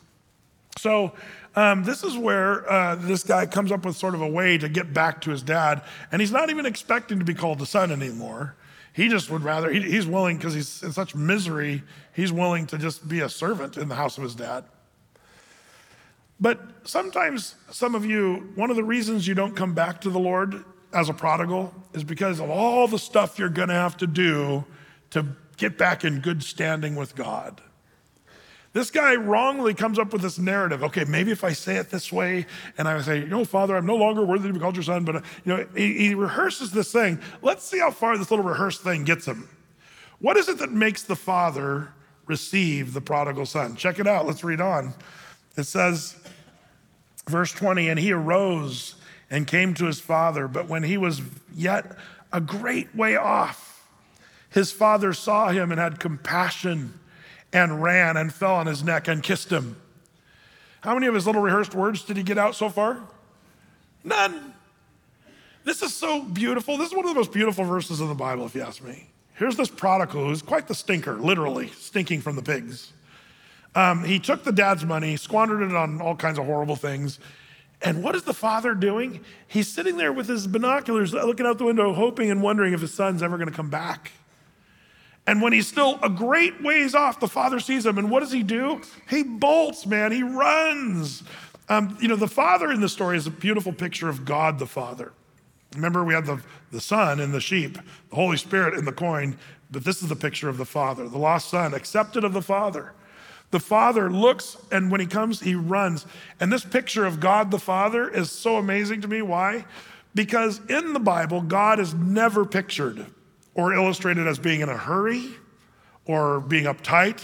So, um, this is where uh, this guy comes up with sort of a way to get back to his dad, and he's not even expecting to be called the son anymore. He just would rather, he, he's willing, because he's in such misery, he's willing to just be a servant in the house of his dad. But sometimes, some of you, one of the reasons you don't come back to the Lord as a prodigal is because of all the stuff you're going to have to do to get back in good standing with God. This guy wrongly comes up with this narrative. Okay, maybe if I say it this way, and I say, you know, Father, I'm no longer worthy to be called your son, but uh, you know, he, he rehearses this thing. Let's see how far this little rehearsed thing gets him. What is it that makes the father receive the prodigal son? Check it out. Let's read on. It says, verse 20, and he arose and came to his father, but when he was yet a great way off, his father saw him and had compassion and ran and fell on his neck and kissed him. How many of his little rehearsed words did he get out so far? None. This is so beautiful. This is one of the most beautiful verses in the Bible, if you ask me. Here's this prodigal who's quite the stinker, literally, stinking from the pigs. Um, he took the dad's money, squandered it on all kinds of horrible things. And what is the father doing? He's sitting there with his binoculars, looking out the window, hoping and wondering if his son's ever going to come back. And when he's still a great ways off, the father sees him. And what does he do? He bolts, man. He runs. Um, you know, the father in the story is a beautiful picture of God the Father. Remember, we had the, the son and the sheep, the Holy Spirit in the coin, but this is the picture of the Father, the lost son, accepted of the Father. The Father looks, and when he comes, he runs. And this picture of God the Father is so amazing to me. Why? Because in the Bible, God is never pictured or illustrated as being in a hurry or being uptight.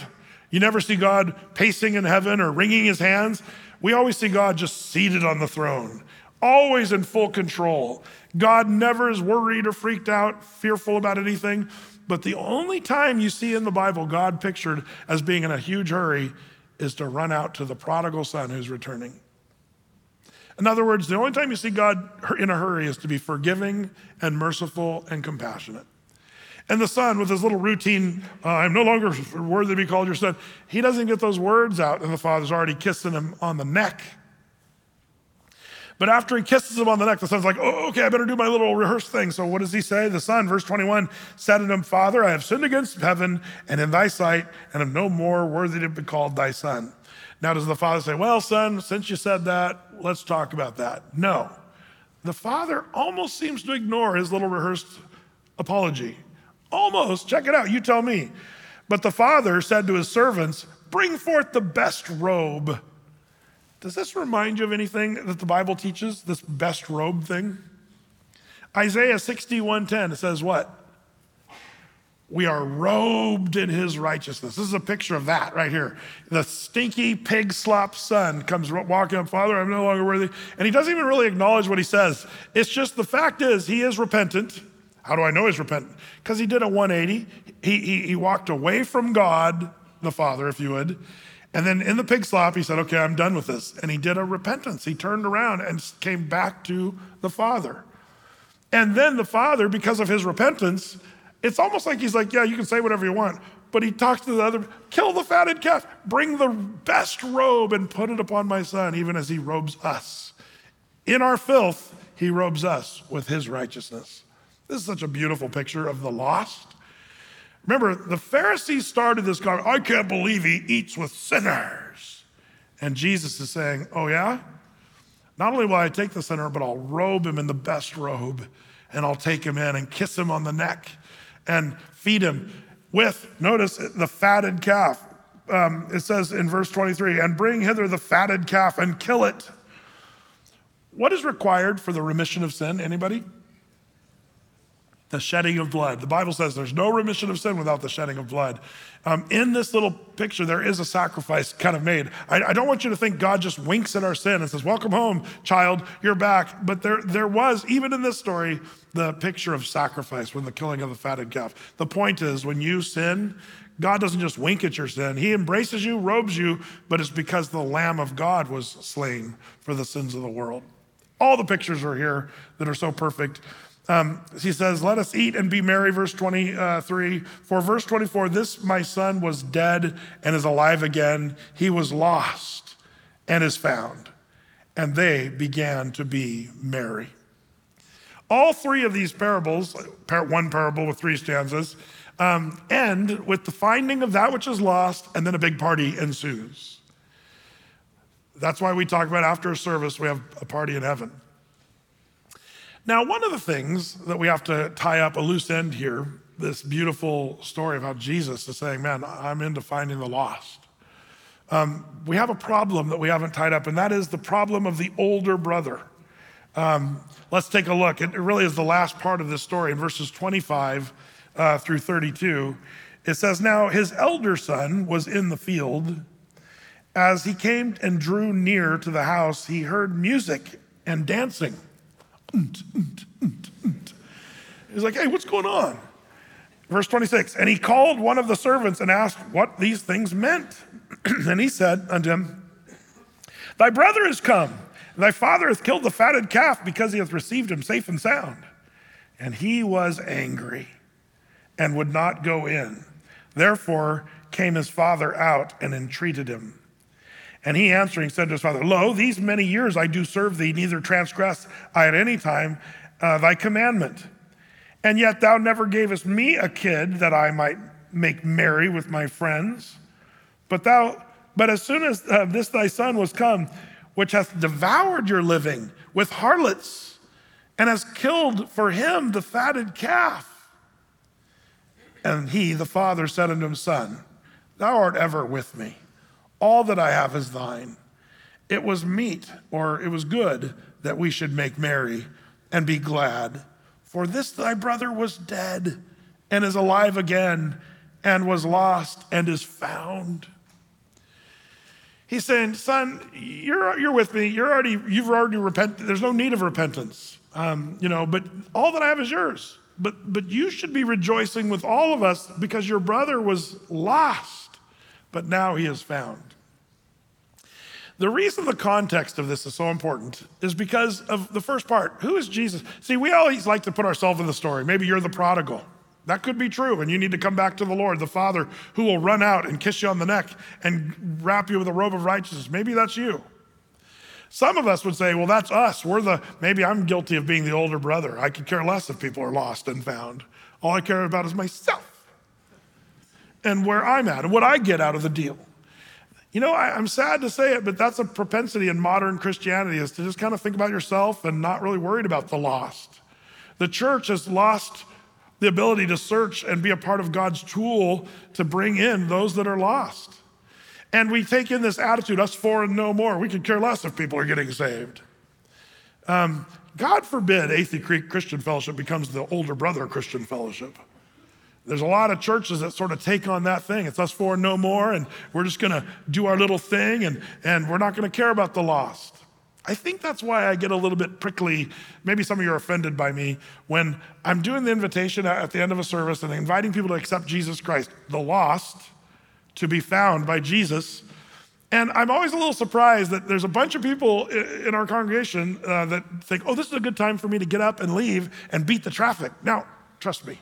You never see God pacing in heaven or wringing his hands. We always see God just seated on the throne, always in full control. God never is worried or freaked out, fearful about anything. But the only time you see in the Bible God pictured as being in a huge hurry is to run out to the prodigal son who's returning. In other words, the only time you see God in a hurry is to be forgiving and merciful and compassionate. And the son, with his little routine, uh, I'm no longer worthy to be called your son, he doesn't get those words out, and the father's already kissing him on the neck. But after he kisses him on the neck, the son's like, oh, okay, I better do my little rehearsed thing. So what does he say? The son, verse 21, said to him, Father, I have sinned against heaven and in thy sight, and am no more worthy to be called thy son. Now, does the father say, Well, son, since you said that, let's talk about that? No. The father almost seems to ignore his little rehearsed apology. Almost. Check it out. You tell me. But the father said to his servants, Bring forth the best robe. Does this remind you of anything that the Bible teaches, this best robe thing? Isaiah 61:10, it says what? We are robed in his righteousness. This is a picture of that right here. The stinky pig slop son comes walking up, Father, I'm no longer worthy. And he doesn't even really acknowledge what he says. It's just the fact is, he is repentant. How do I know he's repentant? Because he did a 180. He, he, he walked away from God, the Father, if you would. And then in the pig slop, he said, Okay, I'm done with this. And he did a repentance. He turned around and came back to the Father. And then the Father, because of his repentance, it's almost like he's like, Yeah, you can say whatever you want. But he talks to the other, kill the fatted calf, bring the best robe and put it upon my son, even as he robes us. In our filth, he robes us with his righteousness. This is such a beautiful picture of the lost. Remember, the Pharisees started this conversation. I can't believe he eats with sinners. And Jesus is saying, Oh, yeah? Not only will I take the sinner, but I'll robe him in the best robe, and I'll take him in and kiss him on the neck and feed him with, notice, the fatted calf. um, it says in verse 23, and bring hither the fatted calf and kill it. What is required for the remission of sin? Anybody? The shedding of blood. The Bible says there's no remission of sin without the shedding of blood. Um, in this little picture, there is a sacrifice kind of made. I, I, don't want you to think God just winks at our sin and says, Welcome home, child, you're back. But there, there was, even in this story, the picture of sacrifice when the killing of the fatted calf. The point is, when you sin, God doesn't just wink at your sin. He embraces you, robes you, but it's because the Lamb of God was slain for the sins of the world. All the pictures are here that are so perfect. Um, he says, Let us eat and be merry, verse 23. For verse 24, this my son was dead and is alive again. He was lost and is found. And they began to be merry. All three of these parables, one parable with three stanzas, um, end with the finding of that which is lost, and then a big party ensues. That's why we talk about after a service, we have a party in heaven. Now, one of the things that we have to tie up a loose end here, this beautiful story of how Jesus is saying, Man, I'm into finding the lost. Um, we have a problem that we haven't tied up, and that is the problem of the older brother. Um, let's take a look. It really is the last part of this story in verses 25 uh, through 32. It says, Now his elder son was in the field. As he came and drew near to the house, he heard music and dancing. He's like, hey, what's going on? Verse 26 And he called one of the servants and asked what these things meant. and he said unto him, Thy brother is come, and thy father hath killed the fatted calf because he hath received him safe and sound. And he was angry and would not go in. Therefore came his father out and entreated him. And he answering said to his father, Lo, these many years I do serve thee, neither transgress I at any time uh, thy commandment. And yet thou never gavest me a kid that I might make merry with my friends. But thou, but as soon as uh, this thy son was come, which hath devoured your living with harlots, and has killed for him the fatted calf. And he, the father, said unto him, Son, thou art ever with me all that I have is thine. It was meet, or it was good, that we should make merry and be glad. For this thy brother was dead and is alive again, and was lost and is found. He's saying, Son, you're, you're with me. You're already, you've already repented. There's no need of repentance. Um, you know, but all that I have is yours. But, but you should be rejoicing with all of us because your brother was lost, but now he is found. The reason the context of this is so important is because of the first part. Who is Jesus? See, we always like to put ourselves in the story. Maybe you're the prodigal. That could be true, and you need to come back to the Lord, the Father, who will run out and kiss you on the neck and wrap you with a robe of righteousness. Maybe that's you. Some of us would say, well, that's us. We're the, maybe I'm guilty of being the older brother. I could care less if people are lost and found. All I care about is myself and where I'm at and what I get out of the deal. You know, I, am sad to say it, but that's a propensity in modern Christianity is to just kind of think about yourself and not really worried about the lost. The church has lost the ability to search and be a part of God's tool to bring in those that are lost. And we take in this attitude, us four and no more. We could care less if people are getting saved. Um, God forbid Athey Creek Christian Fellowship becomes the older brother Christian Fellowship. There's a lot of churches that sort of take on that thing. It's us four no more, and we're just going to do our little thing, and, and we're not going to care about the lost. I think that's why I get a little bit prickly. Maybe some of you are offended by me when I'm doing the invitation at the end of a service and inviting people to accept Jesus Christ, the lost, to be found by Jesus. And I'm always a little surprised that there's a bunch of people in our congregation uh, that think, oh, this is a good time for me to get up and leave and beat the traffic. Now, trust me,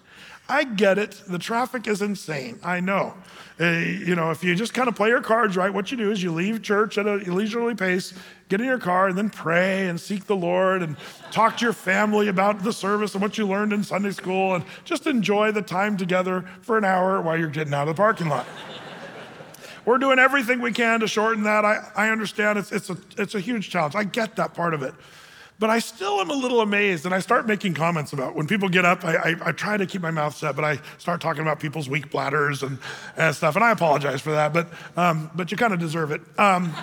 I get it. The traffic is insane. I know. Uh, you know, if you just kind of play your cards right, what you do is you leave church at a leisurely pace, get in your car, and then pray and seek the Lord and talk to your family about the service and what you learned in Sunday school and just enjoy the time together for an hour while you're getting out of the parking lot. We're doing everything we can to shorten that. I, I understand it's, it's, a, it's a huge challenge. I get that part of it. But I still am a little amazed, and I start making comments about when people get up. I, I, I, try to keep my mouth shut, but I start talking about people's weak bladders and, and stuff, and I apologize for that. But um, but you kind of deserve it. Um,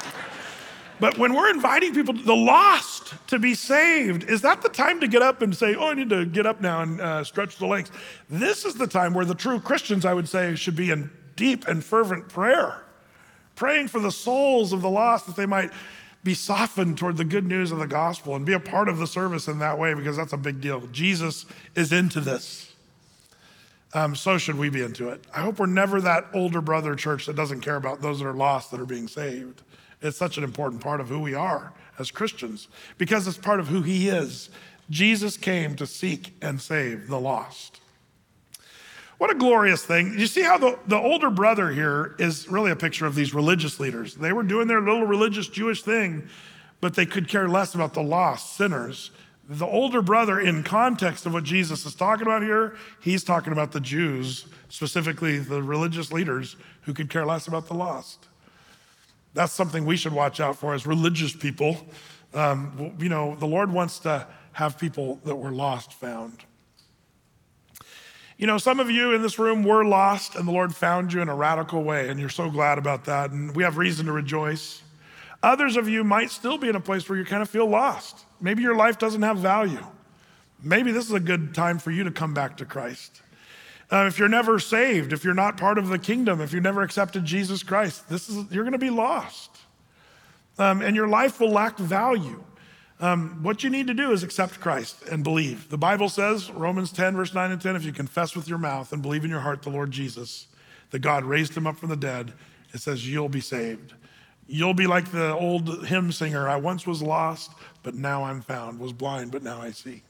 but when we're inviting people, the lost, to be saved, is that the time to get up and say, "Oh, I need to get up now and uh, stretch the legs"? This is the time where the true Christians, I would say, should be in deep and fervent prayer, praying for the souls of the lost that they might be softened toward the good news of the gospel and be a part of the service in that way because that's a big deal. Jesus is into this. Um, so should we be into it. I hope we're never that older brother church that doesn't care about those that are lost that are being saved. It's such an important part of who we are as Christians because it's part of who he is. Jesus came to seek and save the lost. What a glorious thing. You see how the, the older brother here is really a picture of these religious leaders. They were doing their little religious Jewish thing, but they could care less about the lost sinners. The older brother, in context of what Jesus is talking about here, he's talking about the Jews, specifically the religious leaders who could care less about the lost. That's something we should watch out for as religious people. Um, you know, the Lord wants to have people that were lost found. You know, some of you in this room were lost and the Lord found you in a radical way, and you're so glad about that, and we have reason to rejoice. Others of you might still be in a place where you kind of feel lost. Maybe your life doesn't have value. Maybe this is a good time for you to come back to Christ. Uh, if you're never saved, if you're not part of the kingdom, if you never accepted Jesus Christ, this is, you're going to be lost. Um, and your life will lack value. Um, what you need to do is accept Christ and believe. The Bible says, Romans 10, verse 9 and 10, if you confess with your mouth and believe in your heart the Lord Jesus, that God raised him up from the dead, it says you'll be saved. You'll be like the old hymn singer I once was lost, but now I'm found, was blind, but now I see.